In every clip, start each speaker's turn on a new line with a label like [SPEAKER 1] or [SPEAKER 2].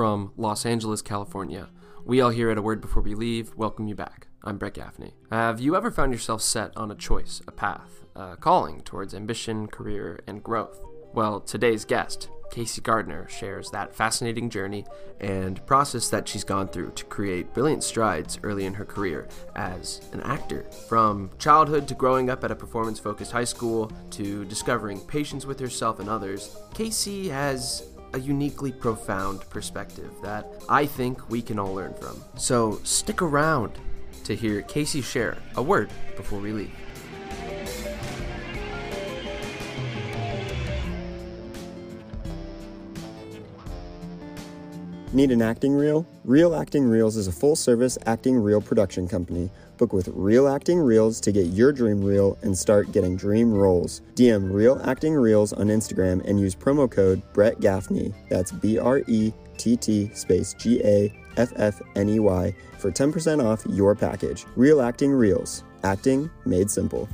[SPEAKER 1] from Los Angeles, California. We all here at A Word Before We Leave welcome you back. I'm Brett Gaffney. Have you ever found yourself set on a choice, a path, a calling towards ambition, career, and growth? Well, today's guest, Casey Gardner, shares that fascinating journey and process that she's gone through to create brilliant strides early in her career as an actor. From childhood to growing up at a performance focused high school to discovering patience with herself and others, Casey has a uniquely profound perspective that I think we can all learn from. So stick around to hear Casey share a word before we leave.
[SPEAKER 2] Need an acting reel? Real Acting Reels is a full service acting reel production company. Book with Real Acting Reels to get your dream reel and start getting dream roles. DM Real Acting Reels on Instagram and use promo code Brett Gaffney. That's B R E T T space G A F F N E Y for 10% off your package. Real Acting Reels. Acting made simple.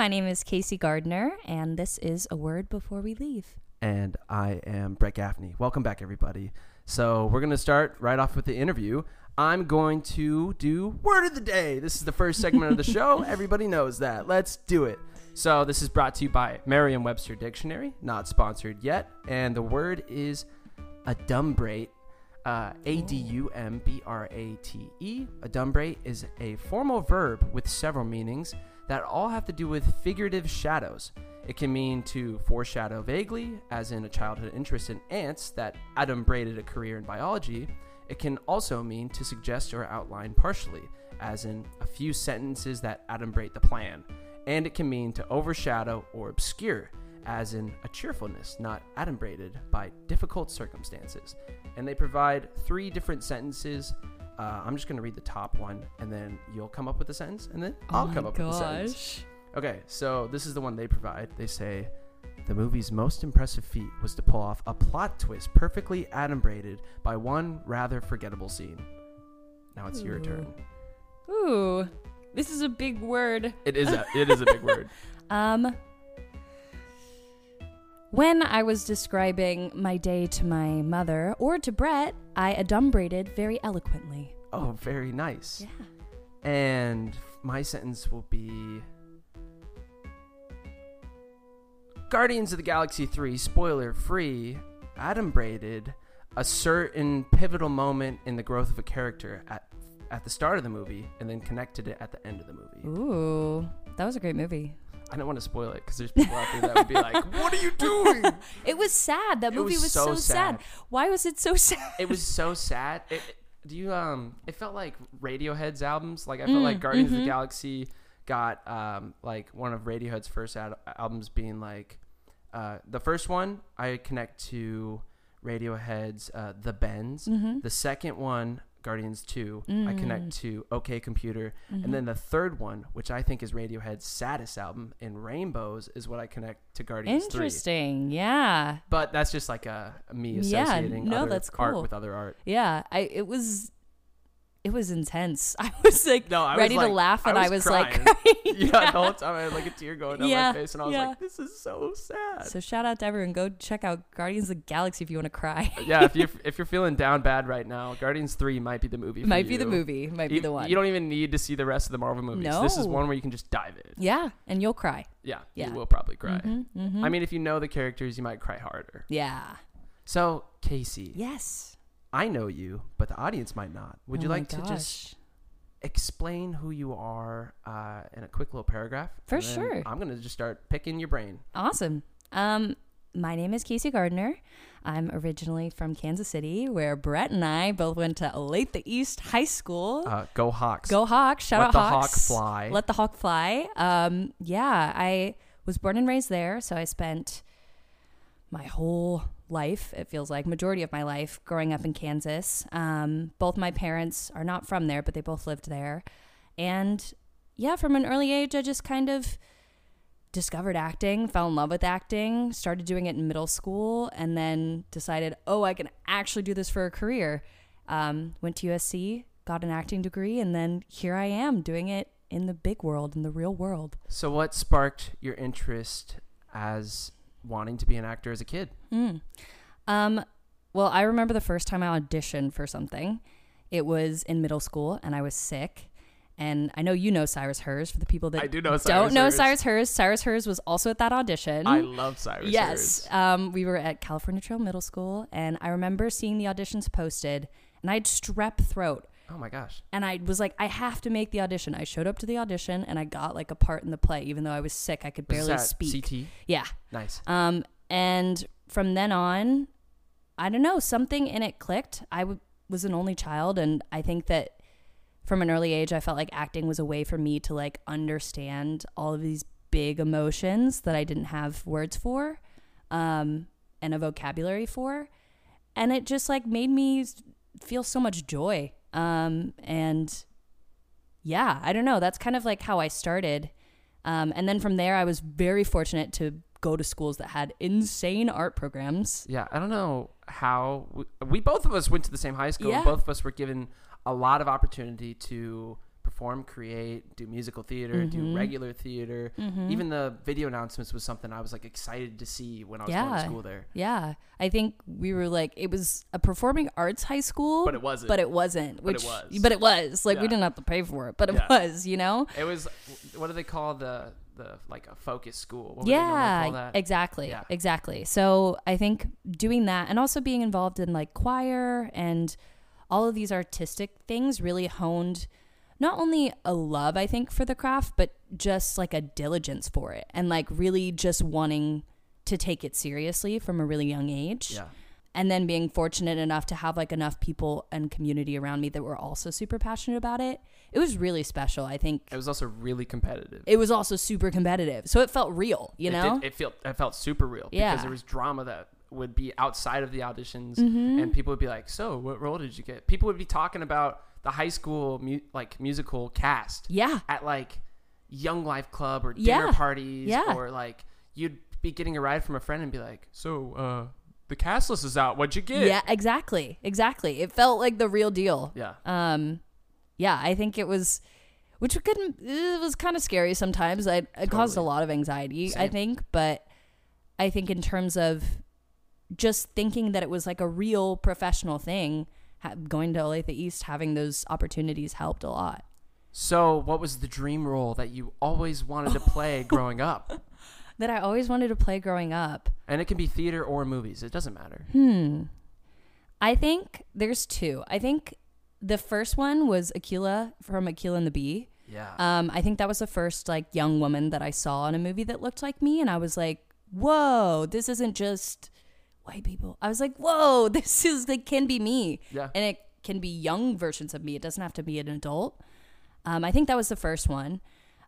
[SPEAKER 3] My name is Casey Gardner, and this is A Word Before We Leave.
[SPEAKER 1] And I am Brett Gaffney. Welcome back, everybody. So, we're going to start right off with the interview. I'm going to do Word of the Day. This is the first segment of the show. Everybody knows that. Let's do it. So, this is brought to you by Merriam Webster Dictionary, not sponsored yet. And the word is adumbrate. Uh, a D U M B R A T E. Adumbrate is a formal verb with several meanings that all have to do with figurative shadows. It can mean to foreshadow vaguely, as in a childhood interest in ants that adumbrated a career in biology. It can also mean to suggest or outline partially, as in a few sentences that adumbrate the plan. And it can mean to overshadow or obscure, as in a cheerfulness not adumbrated by difficult circumstances. And they provide three different sentences. Uh, I'm just going to read the top one, and then you'll come up with a sentence, and then I'll
[SPEAKER 3] oh
[SPEAKER 1] come up with a sentence. Okay, so this is the one they provide. They say the movie's most impressive feat was to pull off a plot twist perfectly adumbrated by one rather forgettable scene. Now it's your turn.
[SPEAKER 3] Ooh, this is a big word.
[SPEAKER 1] It is a it is a big word.
[SPEAKER 3] Um, when I was describing my day to my mother or to Brett, I adumbrated very eloquently.
[SPEAKER 1] Oh, very nice.
[SPEAKER 3] Yeah.
[SPEAKER 1] And my sentence will be Guardians of the Galaxy 3, spoiler free, adumbrated a certain pivotal moment in the growth of a character at at the start of the movie and then connected it at the end of the movie.
[SPEAKER 3] Ooh, that was a great movie.
[SPEAKER 1] I don't want to spoil it because there's people out there that would be like, "What are you doing?"
[SPEAKER 3] It was sad. That
[SPEAKER 1] It
[SPEAKER 3] movie
[SPEAKER 1] was
[SPEAKER 3] was,
[SPEAKER 1] so
[SPEAKER 3] so, sad.
[SPEAKER 1] sad.
[SPEAKER 3] Why was it so sad?
[SPEAKER 1] it was so sad. It, do you um? It felt like Radiohead's albums. Like I felt like
[SPEAKER 3] Mm,
[SPEAKER 1] Guardians of the
[SPEAKER 3] mhm.
[SPEAKER 1] Galaxy got um like one of Radiohead's first ad- albums being like uh the first one I connect to Radiohead's uh The Bends.
[SPEAKER 3] Mhm.
[SPEAKER 1] The second one Guardians 2 I
[SPEAKER 3] Mm.
[SPEAKER 1] connect to OK Computer
[SPEAKER 3] Mhm.
[SPEAKER 1] and then the third one which I think is Radiohead's saddest album in Rainbows is what I connect to Guardians 3
[SPEAKER 3] Interesting. Yeah.
[SPEAKER 1] but that's just like a, a me
[SPEAKER 3] Yeah,
[SPEAKER 1] associating
[SPEAKER 3] no,
[SPEAKER 1] other
[SPEAKER 3] that's
[SPEAKER 1] art with other art
[SPEAKER 3] Yeah. I it was it was intense. I was like
[SPEAKER 1] No, I was
[SPEAKER 3] ready
[SPEAKER 1] like-
[SPEAKER 3] to laugh and I
[SPEAKER 1] was
[SPEAKER 3] was, like
[SPEAKER 1] crying.
[SPEAKER 3] crying.
[SPEAKER 1] yeah, the whole time I had like a tear going down
[SPEAKER 3] Yeah,
[SPEAKER 1] my face, and I was
[SPEAKER 3] yeah.
[SPEAKER 1] like, "This is so sad."
[SPEAKER 3] So shout out to everyone. Go check out Guardians of the Galaxy if you want to cry.
[SPEAKER 1] yeah, if you if you're feeling down bad right now, Guardians Three might be the movie. For
[SPEAKER 3] Might be the movie. Might
[SPEAKER 1] You,
[SPEAKER 3] be the one.
[SPEAKER 1] you don't even need to see the rest of the Marvel movies. This is one where you can just dive in.
[SPEAKER 3] yeah, and you'll cry.
[SPEAKER 1] Yeah,
[SPEAKER 3] Yeah.
[SPEAKER 1] you will probably cry.
[SPEAKER 3] Mhm, mhm.
[SPEAKER 1] I mean, if you know the characters, you might cry harder.
[SPEAKER 3] yeah.
[SPEAKER 1] So, Casey,
[SPEAKER 3] Yes.
[SPEAKER 1] I know you, but the audience might not. Would
[SPEAKER 3] Oh
[SPEAKER 1] you like to just explain who you are uh, in a quick little paragraph?
[SPEAKER 3] For sure.
[SPEAKER 1] I'm gonna just start picking your brain.
[SPEAKER 3] Awesome. Um, my name is Casey Gardner. I'm originally from Kansas City, where Brett and I both went to Olathe East High School.
[SPEAKER 1] Uh, go Hawks!
[SPEAKER 3] Go Hawks! Shout
[SPEAKER 1] Let
[SPEAKER 3] out
[SPEAKER 1] the
[SPEAKER 3] Hawks!
[SPEAKER 1] hawk fly.
[SPEAKER 3] Let the hawk fly. Um, yeah, I was born and raised there, so I spent my whole life, it feels like, majority of my life growing up in Kansas. Um, both my parents are not from there, but they both lived there. And yeah, from an early age, I just kind of discovered acting, fell in love with acting, started doing it in middle school, and then decided, oh, I can actually do this for a career. Um, went to USC, got an acting degree, and then here I am doing it in the big world, in the real world.
[SPEAKER 1] So, what sparked your interest as wanting to be an actor as a kid?
[SPEAKER 3] Mm. Um, well, I remember the first time I auditioned for something. It was in middle school, and I was sick. And I know you know Cyrus Hers. For the people that
[SPEAKER 1] I do know
[SPEAKER 3] don't
[SPEAKER 1] Cyrus
[SPEAKER 3] know
[SPEAKER 1] Hers.
[SPEAKER 3] Cyrus Hers, Cyrus Hers was also at that audition.
[SPEAKER 1] I love Cyrus.
[SPEAKER 3] yes,
[SPEAKER 1] Hers.
[SPEAKER 3] um, we were at California Trail Middle School, and I remember seeing the auditions posted, and I had strep throat,
[SPEAKER 1] Oh my gosh.
[SPEAKER 3] and I was like, I have to make the audition. I showed up to the audition, and I got like a part in the play, even though I was sick. I could
[SPEAKER 1] Was
[SPEAKER 3] barely speak.
[SPEAKER 1] CT.
[SPEAKER 3] Yeah.
[SPEAKER 1] Nice.
[SPEAKER 3] Um, and from then on, I don't know, something in it clicked. I w- was an only child, and I think that from an early age, I felt like acting was a way for me to like understand all of these big emotions that I didn't have words for, um, and a vocabulary for, and it just like made me feel so much joy. Um, and yeah, I don't know. That's kind of like how I started. Um, and then from there, I was very fortunate to go to schools that had insane art programs.
[SPEAKER 1] Yeah, I don't know how we, we both of us went to the same high school.
[SPEAKER 3] Yeah.
[SPEAKER 1] Both of us were given a lot of opportunity to perform, create, do musical theater,
[SPEAKER 3] Mm-hmm.
[SPEAKER 1] do regular theater. Even the video announcements was something I was like excited to see when I was going to school there.
[SPEAKER 3] Yeah, I think we were like it was a performing arts high school,
[SPEAKER 1] But it wasn't.
[SPEAKER 3] But it wasn't.
[SPEAKER 1] But it
[SPEAKER 3] Which,
[SPEAKER 1] was.
[SPEAKER 3] But it was like we didn't have to pay for it, but it
[SPEAKER 1] Yeah.
[SPEAKER 3] was. You know.
[SPEAKER 1] It was what do they call the the like a focus school? What would they
[SPEAKER 3] yeah
[SPEAKER 1] call that?
[SPEAKER 3] exactly
[SPEAKER 1] Yeah.
[SPEAKER 3] exactly so i think doing that and also being involved in like choir and all of these artistic things really honed not only a love i think for the craft but just like a diligence for it and like really just wanting to take it seriously from a really young age
[SPEAKER 1] Yeah.
[SPEAKER 3] and then being fortunate enough to have like enough people and community around me that were also super passionate about it it was really special i think
[SPEAKER 1] It was also really competitive.
[SPEAKER 3] it was also super competitive so it felt real you
[SPEAKER 1] it
[SPEAKER 3] know
[SPEAKER 1] did, it felt it felt super real
[SPEAKER 3] Yeah.
[SPEAKER 1] because there was drama that would be outside of the auditions
[SPEAKER 3] Mm-hmm.
[SPEAKER 1] and people would be like so what role did you get people would be talking about the high school mu- like musical cast
[SPEAKER 3] yeah
[SPEAKER 1] at like young life club or dinner
[SPEAKER 3] Yeah.
[SPEAKER 1] parties
[SPEAKER 3] Yeah.
[SPEAKER 1] or like you'd be getting a ride from a friend and be like so uh the cast list is out what'd you get
[SPEAKER 3] Yeah, exactly. Exactly. It felt like the real deal.
[SPEAKER 1] yeah
[SPEAKER 3] Um yeah, I think it was which couldn't it was kind of scary sometimes. I it caused a lot of anxiety, I think, but I think in terms of just thinking that it was like a real professional thing, ha- going to Olathe East having those opportunities helped a lot.
[SPEAKER 1] so what was the dream role that you always wanted to play growing up
[SPEAKER 3] That I always wanted to play growing up.
[SPEAKER 1] and it can be theater or movies it doesn't matter
[SPEAKER 3] Hmm. I think there's two. I think the first one was Akeelah from Akeelah and the Bee.
[SPEAKER 1] yeah
[SPEAKER 3] Um, I think that was the first like young woman that I saw in a movie that looked like me, and I was like, "Whoa, this isn't just white people." I was like, "Whoa, this is like can be me,"
[SPEAKER 1] yeah
[SPEAKER 3] and it can be young versions of me. It doesn't have to be an adult. Um, I think that was the first one,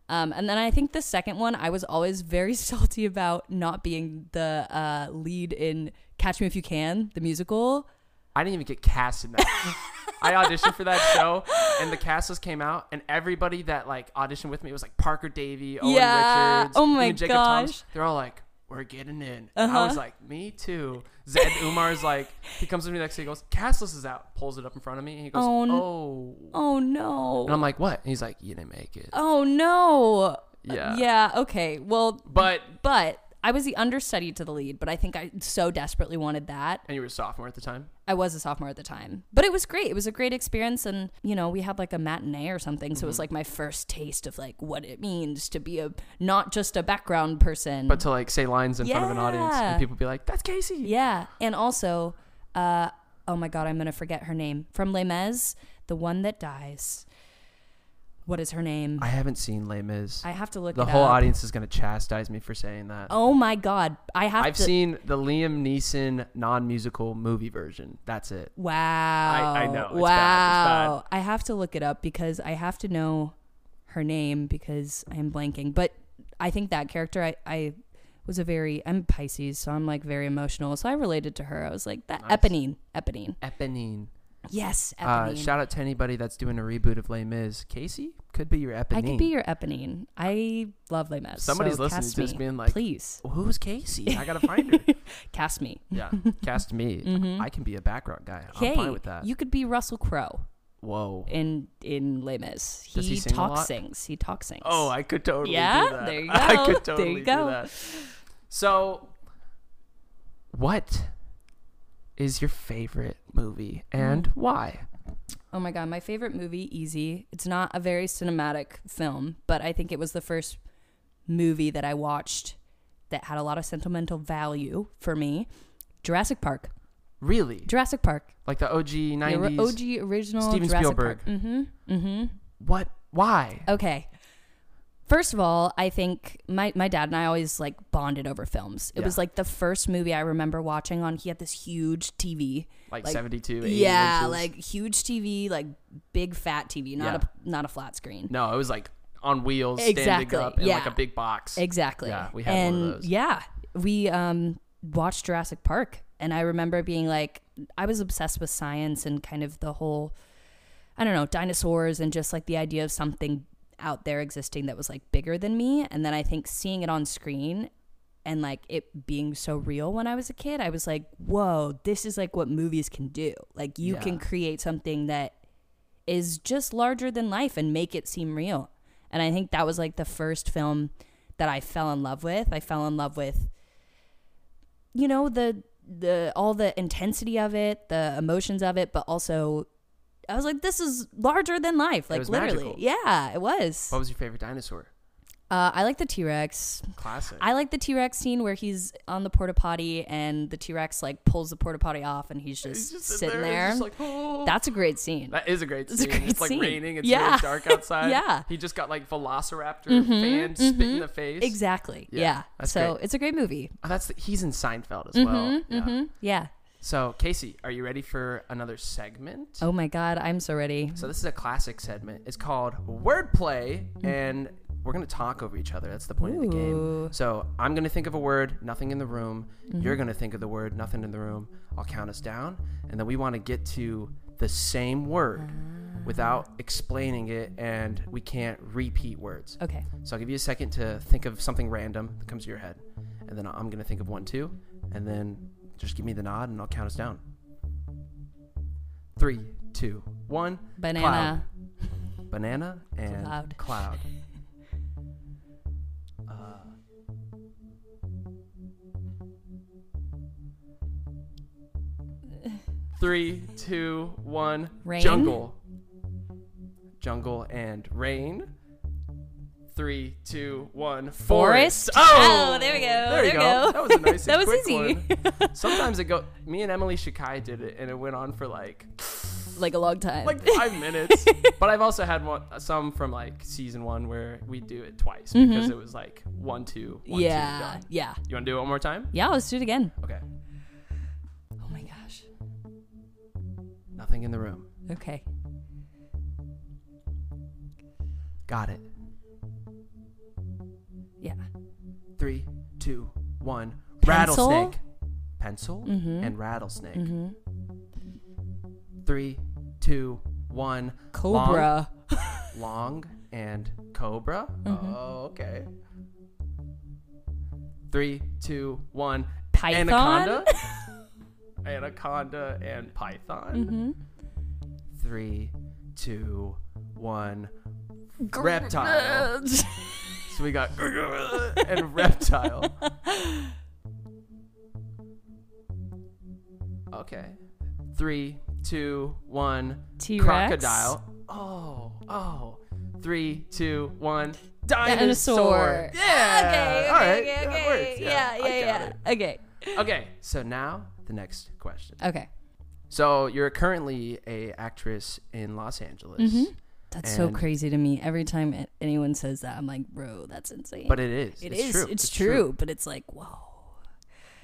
[SPEAKER 3] um, and then I think the second one I was always very salty about not being the uh, lead in Catch Me If You Can, the musical.
[SPEAKER 1] I didn't even get cast in that. I auditioned for that show, and the cast list came out, and everybody that like auditioned with me was like Parker Davey, Owen
[SPEAKER 3] Yeah.
[SPEAKER 1] Richards,
[SPEAKER 3] Oh my
[SPEAKER 1] Jacob Thomas.
[SPEAKER 3] gosh.
[SPEAKER 1] They're all like, "We're getting in." And I was
[SPEAKER 3] Uh-huh.
[SPEAKER 1] like, "Me too." Zed Umar's like, he comes to me next he goes, "Cast list is out." Pulls it up in front of me, and he goes,
[SPEAKER 3] Oh,
[SPEAKER 1] "Oh."
[SPEAKER 3] Oh no!
[SPEAKER 1] And I'm like, "What?" And he's like, "You didn't make it."
[SPEAKER 3] oh no!
[SPEAKER 1] Yeah.
[SPEAKER 3] Yeah. Okay. Well,
[SPEAKER 1] But
[SPEAKER 3] but I was the understudy to the lead, but I think I so desperately wanted that.
[SPEAKER 1] and you were a sophomore at the time.
[SPEAKER 3] I was a sophomore at the time, but it was great. It was a great experience, and you know, we had like a matinee or something, so it was like my first taste of like what it means to be a not just a background person,
[SPEAKER 1] But to like say lines in front of an audience, and people be like, "That's Casey."
[SPEAKER 3] yeah, and also, uh, oh my god, I'm gonna forget her name from Les Mis, the one that dies. What is her name?
[SPEAKER 1] I haven't seen Les Mis.
[SPEAKER 3] I have to look.
[SPEAKER 1] the
[SPEAKER 3] it
[SPEAKER 1] whole
[SPEAKER 3] up.
[SPEAKER 1] audience is gonna chastise me for saying that.
[SPEAKER 3] Oh my god, I have
[SPEAKER 1] I've
[SPEAKER 3] to.
[SPEAKER 1] seen the Liam Neeson non-musical movie version. That's it.
[SPEAKER 3] Wow.
[SPEAKER 1] I know, it's
[SPEAKER 3] wow.
[SPEAKER 1] bad, it's
[SPEAKER 3] I have to look it up because I have to know her name because I am blanking. But I think that character I, I was a very I'm Pisces, so I'm like very emotional. So I related to her. I was like that
[SPEAKER 1] Nice.
[SPEAKER 3] Eponine, Eponine.
[SPEAKER 1] Eponine.
[SPEAKER 3] Yes,
[SPEAKER 1] Uh, shout out to anybody that's doing a reboot of Les Mis. Casey could be your Eponine.
[SPEAKER 3] I could be your Eponine. I love Les Mis.
[SPEAKER 1] Somebody's
[SPEAKER 3] so
[SPEAKER 1] listening,
[SPEAKER 3] cast
[SPEAKER 1] just
[SPEAKER 3] me,
[SPEAKER 1] being like,
[SPEAKER 3] please
[SPEAKER 1] Who's Casey? I gotta find her.
[SPEAKER 3] cast me.
[SPEAKER 1] yeah, cast me.
[SPEAKER 3] Mhm.
[SPEAKER 1] I can be a background guy. I'm fine with that.
[SPEAKER 3] you could be Russell Crowe
[SPEAKER 1] Whoa.
[SPEAKER 3] in in Les Mis.
[SPEAKER 1] Does he sing lot?
[SPEAKER 3] sings. He talks sings.
[SPEAKER 1] Oh, I could totally
[SPEAKER 3] Yeah,
[SPEAKER 1] do that.
[SPEAKER 3] there you go.
[SPEAKER 1] I could
[SPEAKER 3] There
[SPEAKER 1] totally
[SPEAKER 3] you go.
[SPEAKER 1] do that. So, what is your favorite movie and
[SPEAKER 3] Mm-hmm.
[SPEAKER 1] why?
[SPEAKER 3] Oh my god, my favorite movie, Easy. It's not a very cinematic film, but I think it was the first movie that I watched that had a lot of sentimental value for me. Jurassic Park.
[SPEAKER 1] Really?
[SPEAKER 3] Jurassic Park.
[SPEAKER 1] Like the OG 90s.
[SPEAKER 3] The
[SPEAKER 1] 90s?
[SPEAKER 3] OG original
[SPEAKER 1] Steven
[SPEAKER 3] Jurassic
[SPEAKER 1] Spielberg.
[SPEAKER 3] Park. Mm-hmm. Mm-hmm.
[SPEAKER 1] What? Why?
[SPEAKER 3] Okay. First of all, I think my, my dad and I always like bonded over films. It was like the first movie I remember watching on. He had this huge TV.
[SPEAKER 1] Like,
[SPEAKER 3] like-
[SPEAKER 1] 72,
[SPEAKER 3] Yeah,
[SPEAKER 1] inches?
[SPEAKER 3] like huge TV, like big fat TV, not
[SPEAKER 1] Yeah.
[SPEAKER 3] a not a flat screen.
[SPEAKER 1] No, it was like on wheels, standing
[SPEAKER 3] Exactly,
[SPEAKER 1] up in like a big box.
[SPEAKER 3] Exactly.
[SPEAKER 1] Yeah, we had
[SPEAKER 3] and
[SPEAKER 1] one of those.
[SPEAKER 3] Yeah, we um watched Jurassic Park, and I remember being like, I was obsessed with science and kind of the whole, I don't know, dinosaurs and just like the idea of something out there existing that was like bigger than me. And then I think seeing it on screen and like it being so real when I was a kid, I was like, whoa, this is like what movies can do. Like you
[SPEAKER 1] Yeah.
[SPEAKER 3] can create something that is just larger than life and make it seem real. And I think that was like the first film that I fell in love with. I fell in love with you know the the all the intensity of it, the emotions of it, but also I was like this is larger than life, like literally.
[SPEAKER 1] magical.
[SPEAKER 3] Yeah, it was.
[SPEAKER 1] what was your favorite dinosaur?
[SPEAKER 3] Uh, I like the T-Rex.
[SPEAKER 1] Classic.
[SPEAKER 3] I like the T-Rex scene where he's on the porta potty and the T-Rex like pulls the porta potty off and he's just,
[SPEAKER 1] He's just
[SPEAKER 3] sitting
[SPEAKER 1] there,
[SPEAKER 3] there.
[SPEAKER 1] just like, oh.
[SPEAKER 3] That's a great scene.
[SPEAKER 1] That is a great
[SPEAKER 3] It's a
[SPEAKER 1] scene.
[SPEAKER 3] great
[SPEAKER 1] it's like
[SPEAKER 3] scene.
[SPEAKER 1] raining. It's
[SPEAKER 3] Yeah.
[SPEAKER 1] really dark outside.
[SPEAKER 3] Yeah.
[SPEAKER 1] He just got like Velociraptor
[SPEAKER 3] Mhm,
[SPEAKER 1] fan spit in
[SPEAKER 3] mhm.
[SPEAKER 1] the face.
[SPEAKER 3] Exactly.
[SPEAKER 1] Yeah,
[SPEAKER 3] Yeah. So
[SPEAKER 1] great.
[SPEAKER 3] it's a great movie.
[SPEAKER 1] Oh, that's the, he's in Seinfeld as well.
[SPEAKER 3] Mhm,
[SPEAKER 1] Yeah.
[SPEAKER 3] mhm. Yeah.
[SPEAKER 1] So Casey, are you ready for another segment?
[SPEAKER 3] Oh my god, I'm so ready.
[SPEAKER 1] So this is a classic segment. It's called wordplay, and we're gonna talk over each other. That's the point of the game. So I'm gonna think of a word, nothing in the room.
[SPEAKER 3] Mm-hmm.
[SPEAKER 1] You're gonna think of the word, nothing in the room. I'll count us down, and then we want to get to the same word without explaining it, and we can't repeat words.
[SPEAKER 3] Okay.
[SPEAKER 1] So I'll give you a second to think of something random that comes to your head, and then I'm gonna think of one too, and then just give me the nod, and I'll count us down. Three, two, one.
[SPEAKER 3] Banana.
[SPEAKER 1] Banana and
[SPEAKER 3] Cloud.
[SPEAKER 1] cloud. Uh, three, two, one.
[SPEAKER 3] Rain?
[SPEAKER 1] Jungle. Jungle and rain. Three, two, one. Forest.
[SPEAKER 3] Forest?
[SPEAKER 1] Oh,
[SPEAKER 3] Oh, there we go.
[SPEAKER 1] There
[SPEAKER 3] There we
[SPEAKER 1] go.
[SPEAKER 3] go.
[SPEAKER 1] That was a nice.
[SPEAKER 3] That was
[SPEAKER 1] quick
[SPEAKER 3] easy.
[SPEAKER 1] One. Sometimes it go. Me and Emily Shakai did it, and it went on for like
[SPEAKER 3] Like a long time.
[SPEAKER 1] like five minutes. But I've also had one, some from like season one where we do it twice
[SPEAKER 3] Mm-hmm.
[SPEAKER 1] because it was like one, two, one, two,
[SPEAKER 3] yeah.
[SPEAKER 1] done.
[SPEAKER 3] Yeah.
[SPEAKER 1] You want to do it one more time?
[SPEAKER 3] Yeah, let's do it again.
[SPEAKER 1] Okay.
[SPEAKER 3] Oh my gosh.
[SPEAKER 1] Nothing in the room.
[SPEAKER 3] Okay.
[SPEAKER 1] Got it. Three, two, one.
[SPEAKER 3] Pencil?
[SPEAKER 1] Rattlesnake. Pencil
[SPEAKER 3] Mhm.
[SPEAKER 1] and rattlesnake.
[SPEAKER 3] Mm-hmm.
[SPEAKER 1] Three, two, one.
[SPEAKER 3] Cobra.
[SPEAKER 1] Long, long and cobra.
[SPEAKER 3] Mm-hmm.
[SPEAKER 1] Oh, okay. Three, two, one.
[SPEAKER 3] Python.
[SPEAKER 1] Anaconda. Anaconda and python.
[SPEAKER 3] Mm-hmm.
[SPEAKER 1] Three, two, one. Reptile. So we got and reptile. Okay. Three, two, one.
[SPEAKER 3] T-Rex.
[SPEAKER 1] Crocodile. Oh, oh. Three, two, one. Dinosaur.
[SPEAKER 3] Dinosaur.
[SPEAKER 1] Yeah.
[SPEAKER 3] Okay.
[SPEAKER 1] All right.
[SPEAKER 3] Okay. Okay. Yeah.
[SPEAKER 1] I
[SPEAKER 3] Yeah. Yeah. Okay.
[SPEAKER 1] Okay. So now the next question.
[SPEAKER 3] Okay.
[SPEAKER 1] So you're currently a actress in Los Angeles,
[SPEAKER 3] Mm-hmm. That's so crazy to me. Every time anyone says that, I'm like, bro, that's insane.
[SPEAKER 1] but it is.
[SPEAKER 3] It
[SPEAKER 1] it's
[SPEAKER 3] is.
[SPEAKER 1] True.
[SPEAKER 3] It's, true, But it's like, whoa.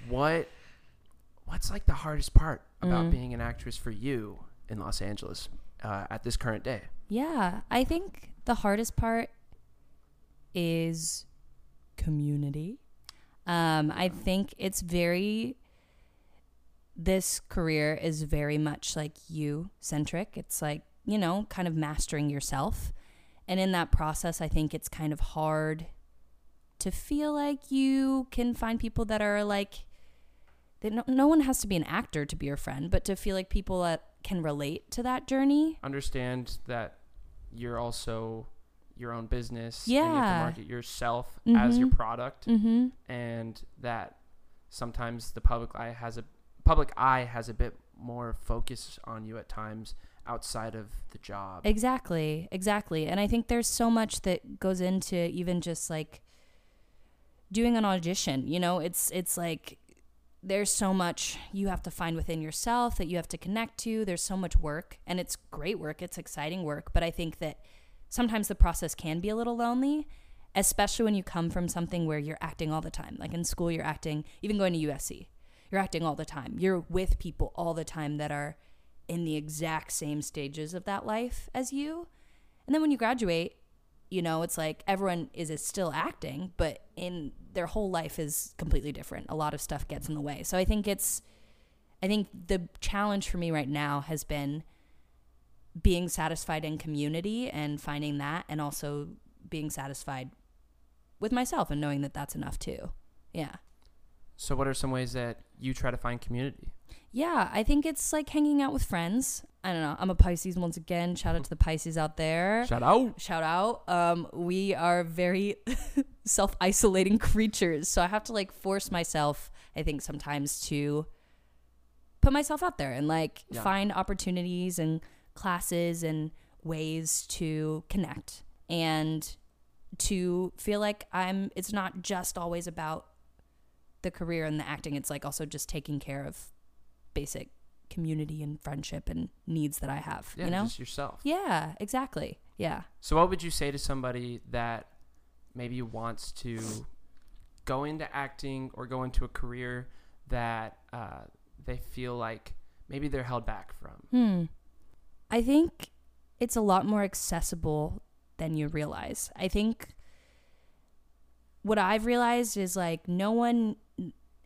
[SPEAKER 1] What? What's like the hardest part about
[SPEAKER 3] Mm.
[SPEAKER 1] being an actress for you in Los Angeles uh, at this current day?
[SPEAKER 3] Yeah, I think the hardest part is community. Um, I think it's very. This career is very much like you centric. It's like you know, kind of mastering yourself, and in that process, I think it's kind of hard to feel like you can find people that are like. That no, no one has to be an actor to be your friend, but to feel like people that can relate to that journey.
[SPEAKER 1] Understand that you're also your own business. And you have to
[SPEAKER 3] Yeah.
[SPEAKER 1] market yourself as your product,
[SPEAKER 3] Mm-hmm.
[SPEAKER 1] and that sometimes the public eye has a public eye has a bit more focus on you at times outside of the job.
[SPEAKER 3] Exactly, exactly. And I think there's so much that goes into even just like doing an audition. You know, it's it's like there's so much you have to find within yourself that you have to connect to. There's so much work, and it's great work. It's exciting work, but I think that sometimes the process can be a little lonely, especially when you come from something where you're acting all the time. Like in school, you're acting, even going to USC, you're acting all the time. You're with people all the time that are in the exact same stages of that life as you. And then when you graduate, you know, it's like everyone is, is still acting, but in their whole life is completely different. A lot of stuff gets in the way. So I think it's I think the challenge for me right now has been being satisfied in community and finding that and also being satisfied with myself and knowing that that's enough too. Yeah.
[SPEAKER 1] So, what are some ways that you try to find community?
[SPEAKER 3] Yeah, I think it's like hanging out with friends. I don't know. I'm a Pisces once again. Shout out to the Pisces out there.
[SPEAKER 1] Shout out.
[SPEAKER 3] Shout out. Um, we are very self isolating creatures. So I have to like force myself, I think, sometimes to put myself out there and like
[SPEAKER 1] Yeah.
[SPEAKER 3] find opportunities and classes and ways to connect and to feel like I'm, it's not just always about the career and the acting. It's like also just taking care of basic community and friendship and needs that I have,
[SPEAKER 1] Yeah,
[SPEAKER 3] you know?
[SPEAKER 1] just yourself.
[SPEAKER 3] Yeah, exactly. Yeah.
[SPEAKER 1] So, what would you say to somebody that maybe wants to go into acting or go into a career that uh, they feel like maybe they're held back from?
[SPEAKER 3] Hmm. I think it's a lot more accessible than you realize. I think what I've realized is like no one,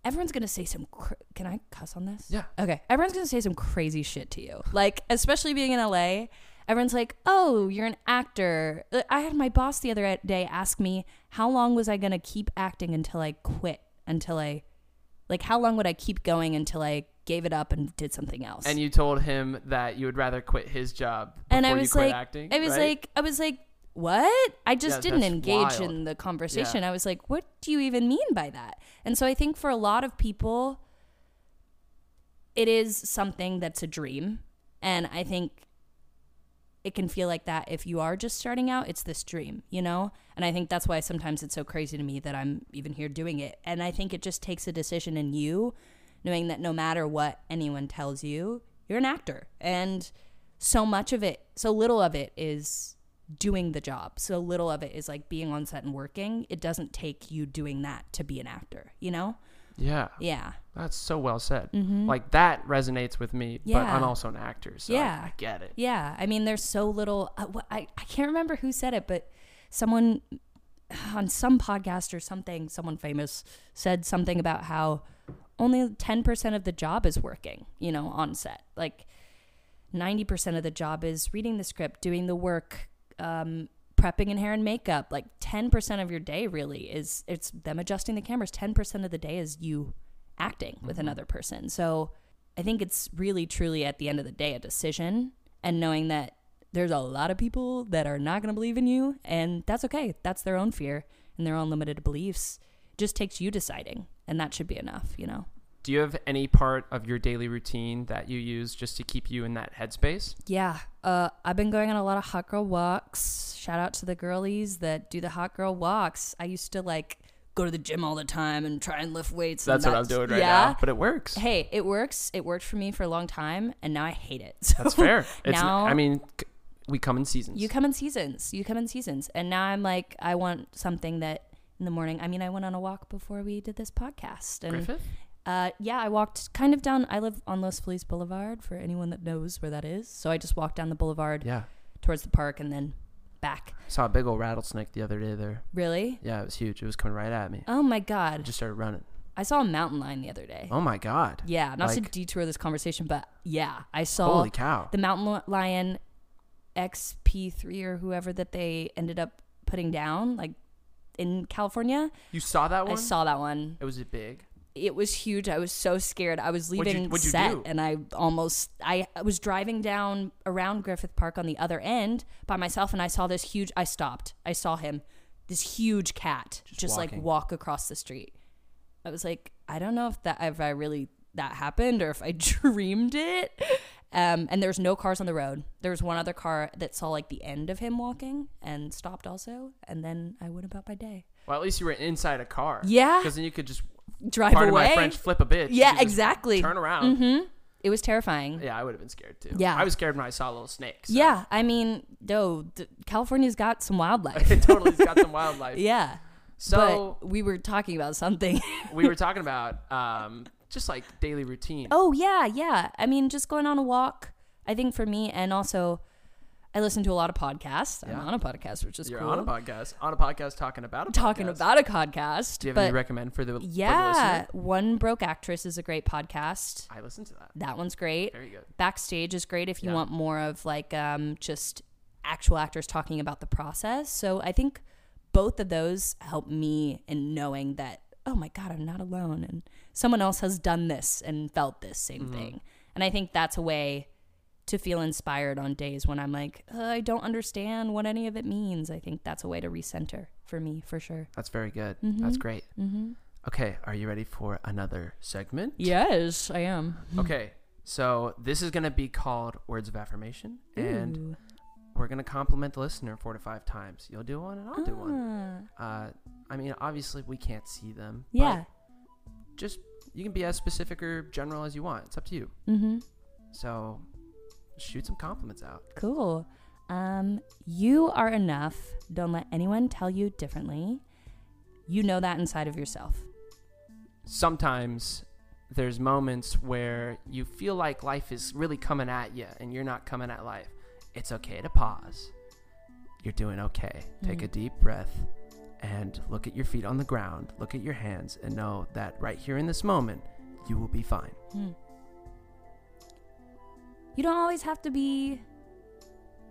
[SPEAKER 3] everyone's gonna say some. Cr- Can I cuss on this?
[SPEAKER 1] Yeah.
[SPEAKER 3] Okay. Everyone's gonna say some crazy shit to you. Like, especially being in LA, everyone's like, "Oh, you're an actor." Uh, I had my boss the other day ask me how long was I gonna keep acting until I quit, until I, like, how long would I keep going until I gave it up and did something else?
[SPEAKER 1] And you told him that you would rather quit his job before
[SPEAKER 3] and I
[SPEAKER 1] you
[SPEAKER 3] was
[SPEAKER 1] quit
[SPEAKER 3] like,
[SPEAKER 1] acting.
[SPEAKER 3] I was
[SPEAKER 1] right?
[SPEAKER 3] like, I was like, what? I just
[SPEAKER 1] Yeah,
[SPEAKER 3] didn't engage
[SPEAKER 1] wild.
[SPEAKER 3] in the conversation. I was like, what do you even mean by that? And so I think for a lot of people, it is something that's a dream. And I think it can feel like that if you are just starting out, it's this dream, you know? And I think that's why sometimes it's so crazy to me that I'm even here doing it. And I think it just takes a decision in you, knowing that no matter what anyone tells you, you're an actor. And so much of it, so little of it is doing the job. So little of it is like being on set and working. It doesn't take you doing that to be an actor, you know?
[SPEAKER 1] yeah,
[SPEAKER 3] Yeah.
[SPEAKER 1] that's so well said.
[SPEAKER 3] Mhm.
[SPEAKER 1] Like that resonates with me, but I'm also an actor, so I-
[SPEAKER 3] Yeah.
[SPEAKER 1] I, get it.
[SPEAKER 3] Yeah, I mean, there's so little. Uh, wh- I I can't remember who said it, but someone on some podcast or something, someone famous said something about how only ten percent of the job is working. You know, on set, like ninety percent of the job is reading the script, doing the work, um, prepping and hair and makeup. Like ten percent of your day really is it's them adjusting the cameras. Ten percent of the day is you acting with another person. So I think it's really truly at the end of the day a decision and knowing that there's a lot of people that are not going to believe in you and that's okay. That's their own fear and their own limited beliefs. It just takes you deciding and that should be enough, you know.
[SPEAKER 1] Do you have any part of your daily routine that you use just to keep you in that headspace?
[SPEAKER 3] Yeah, uh, I've been going on a lot of hot girl walks. Shout out to the girlies that do the hot girl walks. I used to like go to the gym all the time and try and lift weights. and
[SPEAKER 1] That's what I'm doing right
[SPEAKER 3] yeah.
[SPEAKER 1] now, but it works.
[SPEAKER 3] Hey, it works. It worked for me for a long time, and now I hate it. So
[SPEAKER 1] That's fair. It's,
[SPEAKER 3] now
[SPEAKER 1] I mean, we come in seasons.
[SPEAKER 3] you come in seasons. You come in seasons, and now I'm like, I want something that in the morning. I mean, I went on a walk before we did this podcast, and
[SPEAKER 1] Griffith?
[SPEAKER 3] Uh, yeah, I walked kind of down. I live on Los Feliz Boulevard for anyone that knows where that is. So I just walked down the boulevard
[SPEAKER 1] Yeah.
[SPEAKER 3] towards the park and then back.
[SPEAKER 1] Saw a big old rattlesnake the other day there.
[SPEAKER 3] Really?
[SPEAKER 1] Yeah, it was huge. It was coming right at me.
[SPEAKER 3] Oh my
[SPEAKER 1] I
[SPEAKER 3] god.
[SPEAKER 1] just started running.
[SPEAKER 3] I saw a mountain lion the other day.
[SPEAKER 1] Oh my god.
[SPEAKER 3] Yeah, not to detour this conversation, but yeah, I saw
[SPEAKER 1] Holy cow.
[SPEAKER 3] the mountain li- lion XP3 or whoever that they ended up putting down, like in California.
[SPEAKER 1] You saw that one?
[SPEAKER 3] I saw that one.
[SPEAKER 1] It was it big?
[SPEAKER 3] It was huge. I was so scared. I was
[SPEAKER 1] What'd you-
[SPEAKER 3] leaving
[SPEAKER 1] what'd you
[SPEAKER 3] set,
[SPEAKER 1] do?
[SPEAKER 3] and I almost I was driving down around Griffith Park on the other end by myself, and I saw this huge. I stopped. I saw him, this huge cat, just, like walk across the street. I was like, I don't know if that if I really that happened or if I dreamed it. Um, and there's no cars on the road. There was one other car that saw like the end of him walking and stopped also, and then I went about my day.
[SPEAKER 1] Well, at least you were inside a car.
[SPEAKER 3] Yeah.
[SPEAKER 1] Because then you could just,
[SPEAKER 3] Drive away.
[SPEAKER 1] my French, flip a bitch.
[SPEAKER 3] Yeah, exactly.
[SPEAKER 1] Turn around.
[SPEAKER 3] Mm-hmm. It was terrifying.
[SPEAKER 1] Yeah, I would have been scared too.
[SPEAKER 3] Yeah.
[SPEAKER 1] I was scared when I saw a little snake. so-
[SPEAKER 3] Yeah, I mean, no, th- California's got some wildlife.
[SPEAKER 1] it totally's got some wildlife.
[SPEAKER 3] yeah.
[SPEAKER 1] So
[SPEAKER 3] but we were talking about something.
[SPEAKER 1] we were talking about um, just like daily routine.
[SPEAKER 3] oh yeah, yeah. I mean, just going on a walk. I think for me, and also, I listen to a lot of podcasts.
[SPEAKER 1] Yeah.
[SPEAKER 3] I'm on a podcast, which is
[SPEAKER 1] You're
[SPEAKER 3] cool.
[SPEAKER 1] on a podcast, on a podcast talking about a
[SPEAKER 3] talking
[SPEAKER 1] podcast.
[SPEAKER 3] about a podcast.
[SPEAKER 1] Do you have
[SPEAKER 3] but
[SPEAKER 1] any recommend for the, for the
[SPEAKER 3] yeah, one broke actress is a great podcast.
[SPEAKER 1] I listened to that.
[SPEAKER 3] That one's great.
[SPEAKER 1] Very good.
[SPEAKER 3] Backstage is great if you
[SPEAKER 1] Yeah.
[SPEAKER 3] want more of like um, just actual actors talking about the process. So I think both of those help me in knowing that oh my god, I'm not alone, and someone else has done this and felt this same
[SPEAKER 1] Mm-hmm.
[SPEAKER 3] thing. And I think that's a way to feel inspired on days when I'm like "Uh, I don't understand what any of it means. I think that's a way to recenter for me for sure.
[SPEAKER 1] That's very good.
[SPEAKER 3] Mm-hmm.
[SPEAKER 1] That's great. Okay, are you ready for another segment?
[SPEAKER 3] Yes, I am.
[SPEAKER 1] Okay, so this is going to be called Words of Affirmation, and we're going to compliment the listener four to five times. You'll do one, and I'll do one.
[SPEAKER 3] Ah.
[SPEAKER 1] Uh, I mean, obviously, we can't see them.
[SPEAKER 3] Yeah.
[SPEAKER 1] just you can be as specific or general as you want. It's up to you.
[SPEAKER 3] Mm-hmm.
[SPEAKER 1] So, shoot some compliments out.
[SPEAKER 3] Cool. Um, you are enough. Don't let anyone tell you differently. You know that inside of yourself.
[SPEAKER 1] Sometimes there's moments where you feel like life is really coming at you, and you're not coming at life. It's okay to pause. You're doing okay. Take a deep breath and look at your feet on the ground. Look at your hands and know that right here in this moment, you will be fine.
[SPEAKER 3] You don't always have to be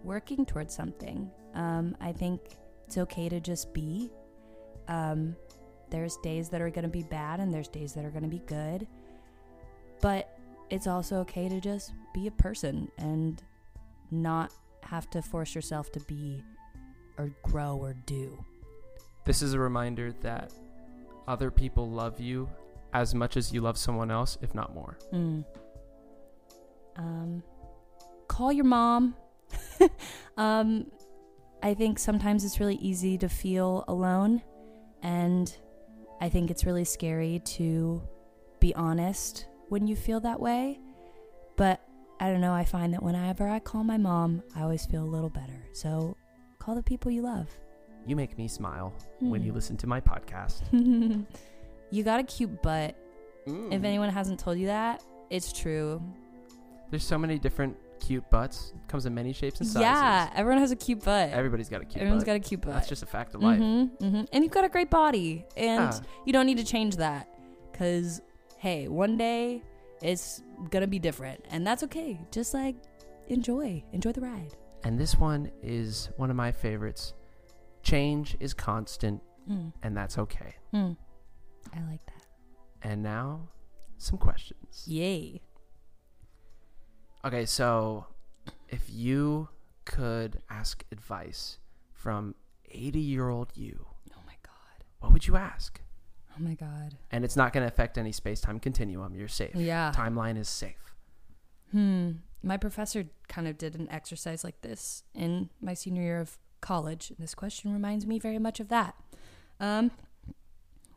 [SPEAKER 3] working towards something. Um, I think it's okay to just be. Um, there's days that are going to be bad and there's days that are going to be good. But it's also okay to just be a person and not have to force yourself to be or grow or do.
[SPEAKER 1] This is a reminder that other people love you as much as you love someone else, if not more.
[SPEAKER 3] Mm. Um, call your mom. um, I think sometimes it's really easy to feel alone, and I think it's really scary to be honest when you feel that way. But I don't know. I find that whenever I call my mom, I always feel a little better. So call the people you love.
[SPEAKER 1] You make me smile when you
[SPEAKER 3] Hmm.
[SPEAKER 1] listen to my podcast.
[SPEAKER 3] you got a cute butt. If
[SPEAKER 1] Mm.
[SPEAKER 3] anyone hasn't told you that, it's true.
[SPEAKER 1] There's so many different cute butts. Comes in many shapes and sizes.
[SPEAKER 3] Yeah, everyone has a cute butt.
[SPEAKER 1] Everybody's got a cute
[SPEAKER 3] Everyone's
[SPEAKER 1] butt.
[SPEAKER 3] got a cute butt.
[SPEAKER 1] That's just a fact of life.
[SPEAKER 3] Mm-hmm, hmm And you've got a great body, and
[SPEAKER 1] Ah.
[SPEAKER 3] you don't need to change that. Cause hey, one day it's gonna be different, and that's okay. Just like enjoy, enjoy the ride.
[SPEAKER 1] And this one is one of my favorites. Change is constant,
[SPEAKER 3] Mm.
[SPEAKER 1] and that's okay.
[SPEAKER 3] Mm. I like that.
[SPEAKER 1] And now, some questions.
[SPEAKER 3] Yay.
[SPEAKER 1] Okay, so if you could ask advice from 80 year old you,
[SPEAKER 3] Oh my god.
[SPEAKER 1] what would you ask?
[SPEAKER 3] Oh my god.
[SPEAKER 1] And it's not going to affect any space time continuum. You're safe.
[SPEAKER 3] Yeah.
[SPEAKER 1] Timeline is safe.
[SPEAKER 3] Hmm. My professor kind of did an exercise like this in my senior year of college. And this question reminds me very much of that. Um,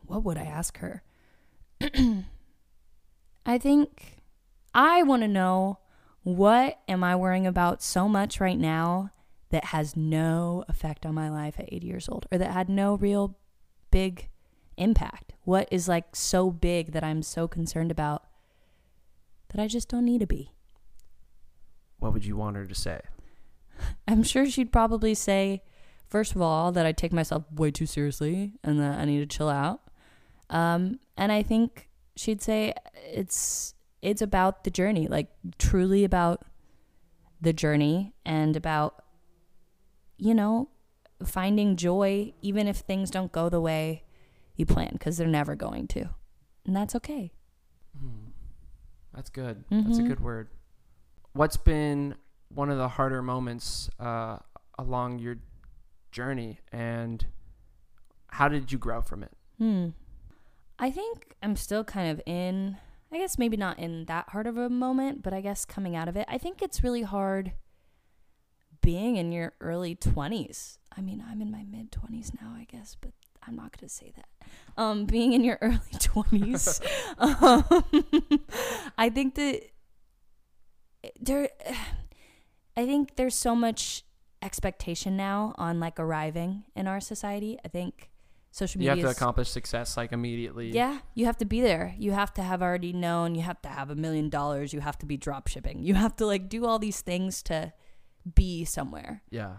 [SPEAKER 3] what would I ask her? I think I want to know what am I worrying about so much right now that has no effect on my life at 80 years old or that had no real big impact? What is like so big that I'm so concerned about that I just don't need to be?
[SPEAKER 1] What would you want her to say?
[SPEAKER 3] I'm sure she'd probably say, first of all, that I take myself way too seriously and that I need to chill out. Um, and I think she'd say it's it's about the journey, like truly about the journey and about you know finding joy even if things don't go the way you plan because they're never going to, and that's okay.
[SPEAKER 1] Hmm. That's good. That's a
[SPEAKER 3] Mhm.
[SPEAKER 1] good word. What's been one of the harder moments uh, along your journey, and how did you grow from it?
[SPEAKER 3] Hmm. I think I'm still kind of in, I guess maybe not in that hard of a moment, but I guess coming out of it. I think it's really hard being in your early 20s. I mean, I'm in my mid 20s now, I guess, but I'm not going to say that. Um, being in your early 20s, um, I think that there, I think there's so much expectation now on like arriving in our society. I think social
[SPEAKER 1] You have to accomplish success like immediately.
[SPEAKER 3] yeah, you have to be there. You have to have already known. You have to have a million dollars. You have to be drop shipping. You have to like do all these things to be somewhere.
[SPEAKER 1] Yeah.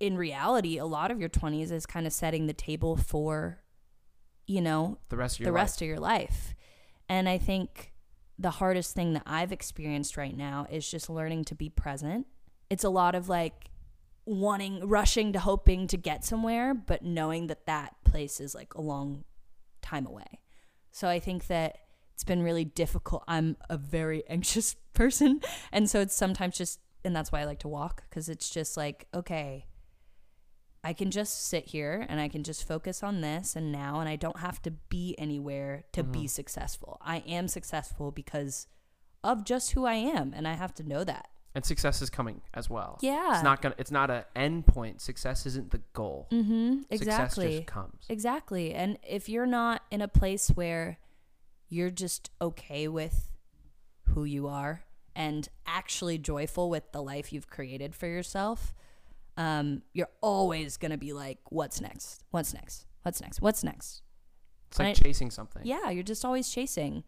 [SPEAKER 3] In reality, a lot of your 20s is kind of setting the table for, you know,
[SPEAKER 1] The rest of your
[SPEAKER 3] the
[SPEAKER 1] life.
[SPEAKER 3] rest of your life. And I think the hardest thing that I've experienced right now is just learning to be present. It's a lot of like wanting, rushing to hoping to get somewhere, but knowing that that place is like a long time away. So I think that it's been really difficult. I'm a very anxious person. And so it's sometimes just, and that's why I like to walk because it's just like, okay, I can just sit here and I can just focus on this and now, and I don't have to be anywhere to be mm-hmm. successful. I am successful because of just who I am, and I have to know that.
[SPEAKER 1] And success is coming as well.
[SPEAKER 3] Yeah.
[SPEAKER 1] It's not gonna. It's not an end point. Success isn't the goal.
[SPEAKER 3] Mm-hmm.
[SPEAKER 1] Success
[SPEAKER 3] Exactly.
[SPEAKER 1] just comes.
[SPEAKER 3] Exactly. And if you're not in a place where you're just okay with who you are and actually joyful with the life you've created for yourself, um, you're always going to be like, what's next? What's next? What's next? What's next?
[SPEAKER 1] It's like
[SPEAKER 3] Right.
[SPEAKER 1] chasing something.
[SPEAKER 3] Yeah, you're just always chasing.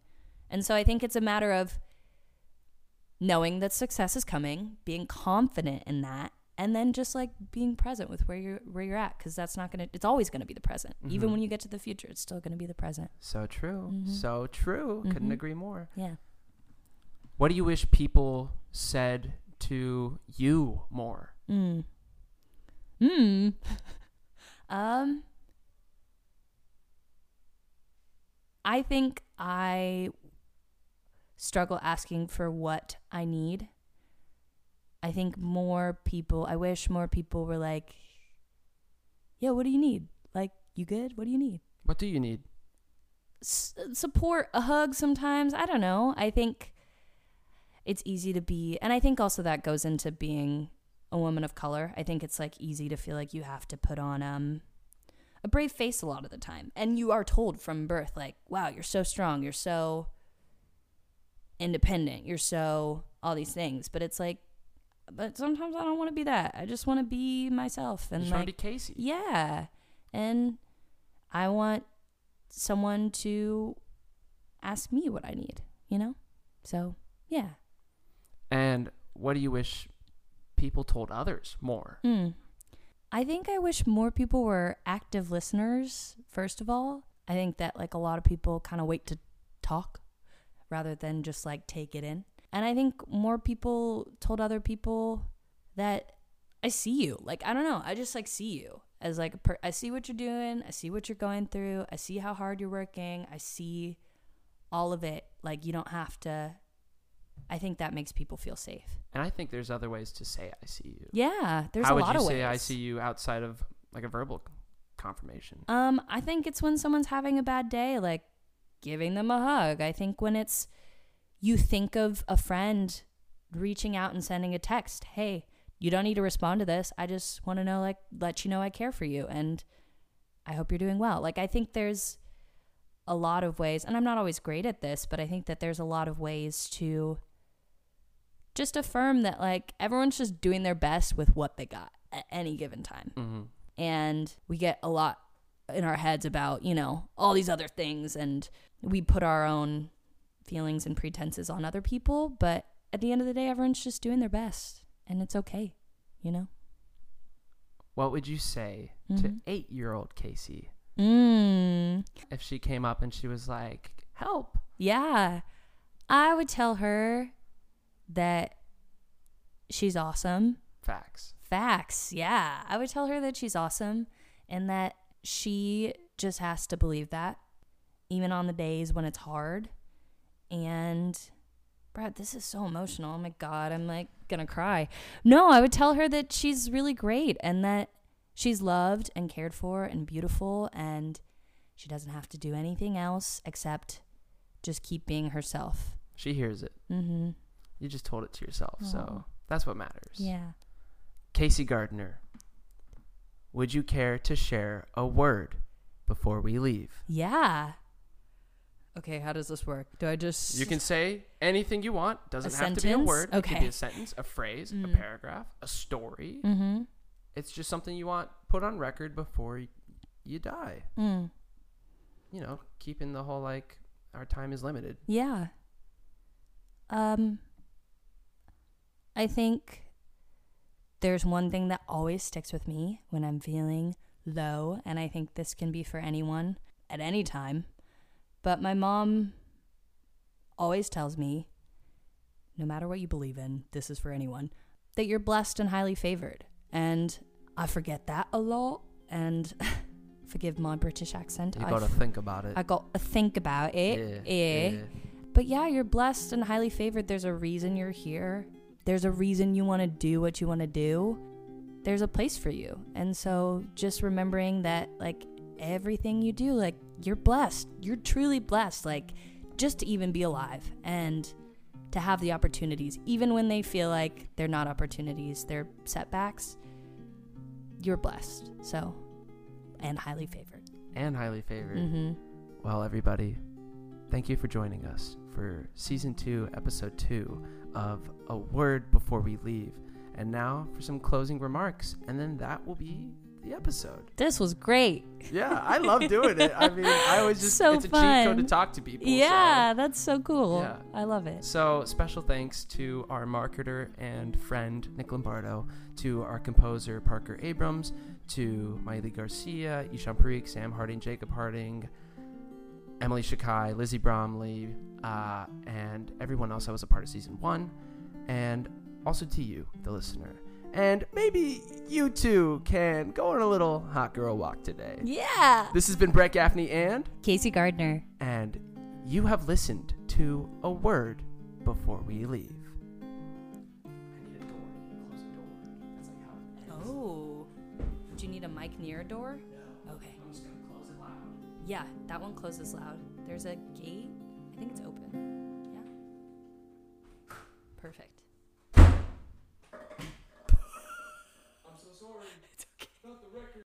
[SPEAKER 3] And so I think it's a matter of knowing that success is coming, being confident in that, and then just like being present with where you're where you're at cuz that's not going to it's always going to be the present. Even
[SPEAKER 1] Mhm.
[SPEAKER 3] when you get to the future, it's still going to be the present.
[SPEAKER 1] So true.
[SPEAKER 3] Mhm.
[SPEAKER 1] So true. Couldn't
[SPEAKER 3] Mhm.
[SPEAKER 1] agree more.
[SPEAKER 3] Yeah.
[SPEAKER 1] What do you wish people said to you more?
[SPEAKER 3] Mm. Mm. um I think I struggle asking for what I need. I think more people, I wish more people were like, "Yeah, what do you need? Like, you good? What do you need?"
[SPEAKER 1] What do you need?
[SPEAKER 3] S- support, a hug sometimes. I don't know. I think it's easy to be, and I think also that goes into being a woman of color. I think it's like easy to feel like you have to put on um a brave face a lot of the time. And you are told from birth like, "Wow, you're so strong. You're so independent. You're so all these things." But it's like but sometimes I don't want to be that. I just want to be myself and like
[SPEAKER 1] be Casey.
[SPEAKER 3] yeah. And I want someone to ask me what I need, you know? So, yeah.
[SPEAKER 1] And what do you wish people told others more?
[SPEAKER 3] Mm. I think I wish more people were active listeners, first of all. I think that like a lot of people kind of wait to talk rather than just like take it in. And I think more people told other people that I see you. Like I don't know, I just like see you as like per- I see what you're doing, I see what you're going through, I see how hard you're working, I see all of it. Like you don't have to I think that makes people feel safe.
[SPEAKER 1] And I think there's other ways to say I see you.
[SPEAKER 3] Yeah, there's
[SPEAKER 1] How
[SPEAKER 3] a
[SPEAKER 1] would
[SPEAKER 3] lot
[SPEAKER 1] you
[SPEAKER 3] of
[SPEAKER 1] say. I see you outside of like a verbal confirmation?
[SPEAKER 3] Um, I think it's when someone's having a bad day, like giving them a hug. I think when it's you think of a friend reaching out and sending a text, "Hey, you don't need to respond to this. I just want to know like let you know I care for you and I hope you're doing well." Like I think there's a lot of ways, and I'm not always great at this, but I think that there's a lot of ways to just affirm that like everyone's just doing their best with what they got at any given time
[SPEAKER 1] Mm-hmm.
[SPEAKER 3] and we get a lot in our heads about you know all these other things and we put our own feelings and pretenses on other people but at the end of the day everyone's just doing their best and it's okay you know
[SPEAKER 1] what would you say to
[SPEAKER 3] Mhm.
[SPEAKER 1] eight year old Casey
[SPEAKER 3] Mm.
[SPEAKER 1] if she came up and she was like, help?
[SPEAKER 3] Yeah. I would tell her that she's awesome.
[SPEAKER 1] Facts.
[SPEAKER 3] Facts. Yeah. I would tell her that she's awesome and that she just has to believe that, even on the days when it's hard. And, Brett, this is so emotional. Oh my God. I'm like going to cry. No, I would tell her that she's really great and that she's loved and cared for and beautiful and she doesn't have to do anything else except just keep being herself.
[SPEAKER 1] She hears it.
[SPEAKER 3] Mm-hmm.
[SPEAKER 1] You just told it to yourself.
[SPEAKER 3] Aw.
[SPEAKER 1] So that's what matters.
[SPEAKER 3] Yeah.
[SPEAKER 1] Casey Gardner, would you care to share a word before we leave?
[SPEAKER 3] Yeah. Okay, how does this work? Do I just
[SPEAKER 1] You can say anything you want. Doesn't
[SPEAKER 3] A
[SPEAKER 1] have to be a
[SPEAKER 3] sentence?
[SPEAKER 1] word. It could be a sentence, a phrase, a
[SPEAKER 3] Mm.
[SPEAKER 1] paragraph, a story.
[SPEAKER 3] Mm-hmm.
[SPEAKER 1] It's just something you want put on record before y- you die.
[SPEAKER 3] Mm.
[SPEAKER 1] You know, keeping the whole like our time is limited.
[SPEAKER 3] Yeah. Um I think there's one thing that always sticks with me when I'm feeling low, and I think this can be for anyone at any time. But my mom always tells me, no matter what you believe in, this is for anyone, that you're blessed and highly favored. And I forget that a lot. And forgive my British accent.
[SPEAKER 1] You
[SPEAKER 3] I
[SPEAKER 1] got to
[SPEAKER 3] f-
[SPEAKER 1] think about it.
[SPEAKER 3] I got to think about it.
[SPEAKER 1] yeah,
[SPEAKER 3] eh.
[SPEAKER 1] yeah.
[SPEAKER 3] But yeah, you're blessed and highly favored. There's a reason you're here. There's a reason you want to do what you want to do. There's a place for you. And so just remembering that, like, everything you do, like, you're blessed. You're truly blessed. Like, just to even be alive and to have the opportunities, even when they feel like they're not opportunities, they're setbacks, you're blessed. So, and highly favored.
[SPEAKER 1] And highly favored.
[SPEAKER 3] Mm-hmm.
[SPEAKER 1] Well, everybody, thank you for joining us for season two, episode two of A Word Before We Leave. And now for some closing remarks, and then that will be the episode.
[SPEAKER 3] This was great.
[SPEAKER 1] Yeah, I love doing it. I mean, I always just,
[SPEAKER 3] So
[SPEAKER 1] it's a cheat code to talk to people. so-
[SPEAKER 3] Yeah, that's so cool.
[SPEAKER 1] Yeah.
[SPEAKER 3] I love it.
[SPEAKER 1] So, special thanks to our marketer and friend Nick Lombardo, to our composer Parker Abrams, to Miley Garcia, Ishan Parikh, Sam Harding, Jacob Harding, Emily Shakai, Lizzie Bromley, uh, and everyone else that was a part of season one, and also to you, the listener. And maybe you too can go on a little hot girl walk today.
[SPEAKER 3] Yeah.
[SPEAKER 1] This has been Brett Gaffney and
[SPEAKER 3] Casey Gardner.
[SPEAKER 1] and you have listened to a word before we leave.
[SPEAKER 3] Oh. Do you need a mic near a door? Yeah, that one closes loud. There's a gate. I think it's open. Yeah. Perfect.